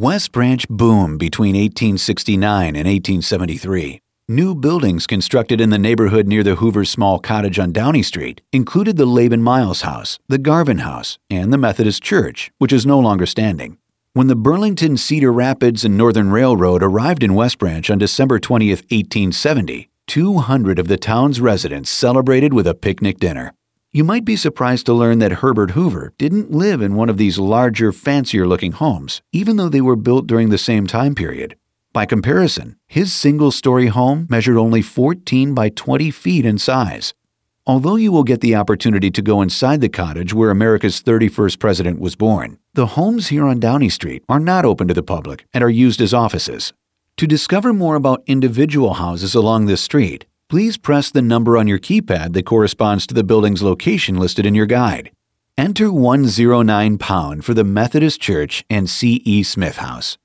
West Branch boomed between 1869 and 1873. New buildings constructed in the neighborhood near the Hoover Small Cottage on Downey Street included the Laban Miles House, the Garvin House, and the Methodist Church, which is no longer standing. When the Burlington, Cedar Rapids, and Northern Railroad arrived in West Branch on December 20, 1870, 200 of the town's residents celebrated with a picnic dinner. You might be surprised to learn that Herbert Hoover didn't live in one of these larger, fancier looking homes, even though they were built during the same time period. By comparison, his single story home measured only 14 by 20 feet in size. Although you will get the opportunity to go inside the cottage where America's 31st president was born, the homes here on Downey Street are not open to the public and are used as offices. To discover more about individual houses along this street, please press the number on your keypad that corresponds to the building's location listed in your guide. Enter 109 pound for the Methodist Church and C.E. Smith House.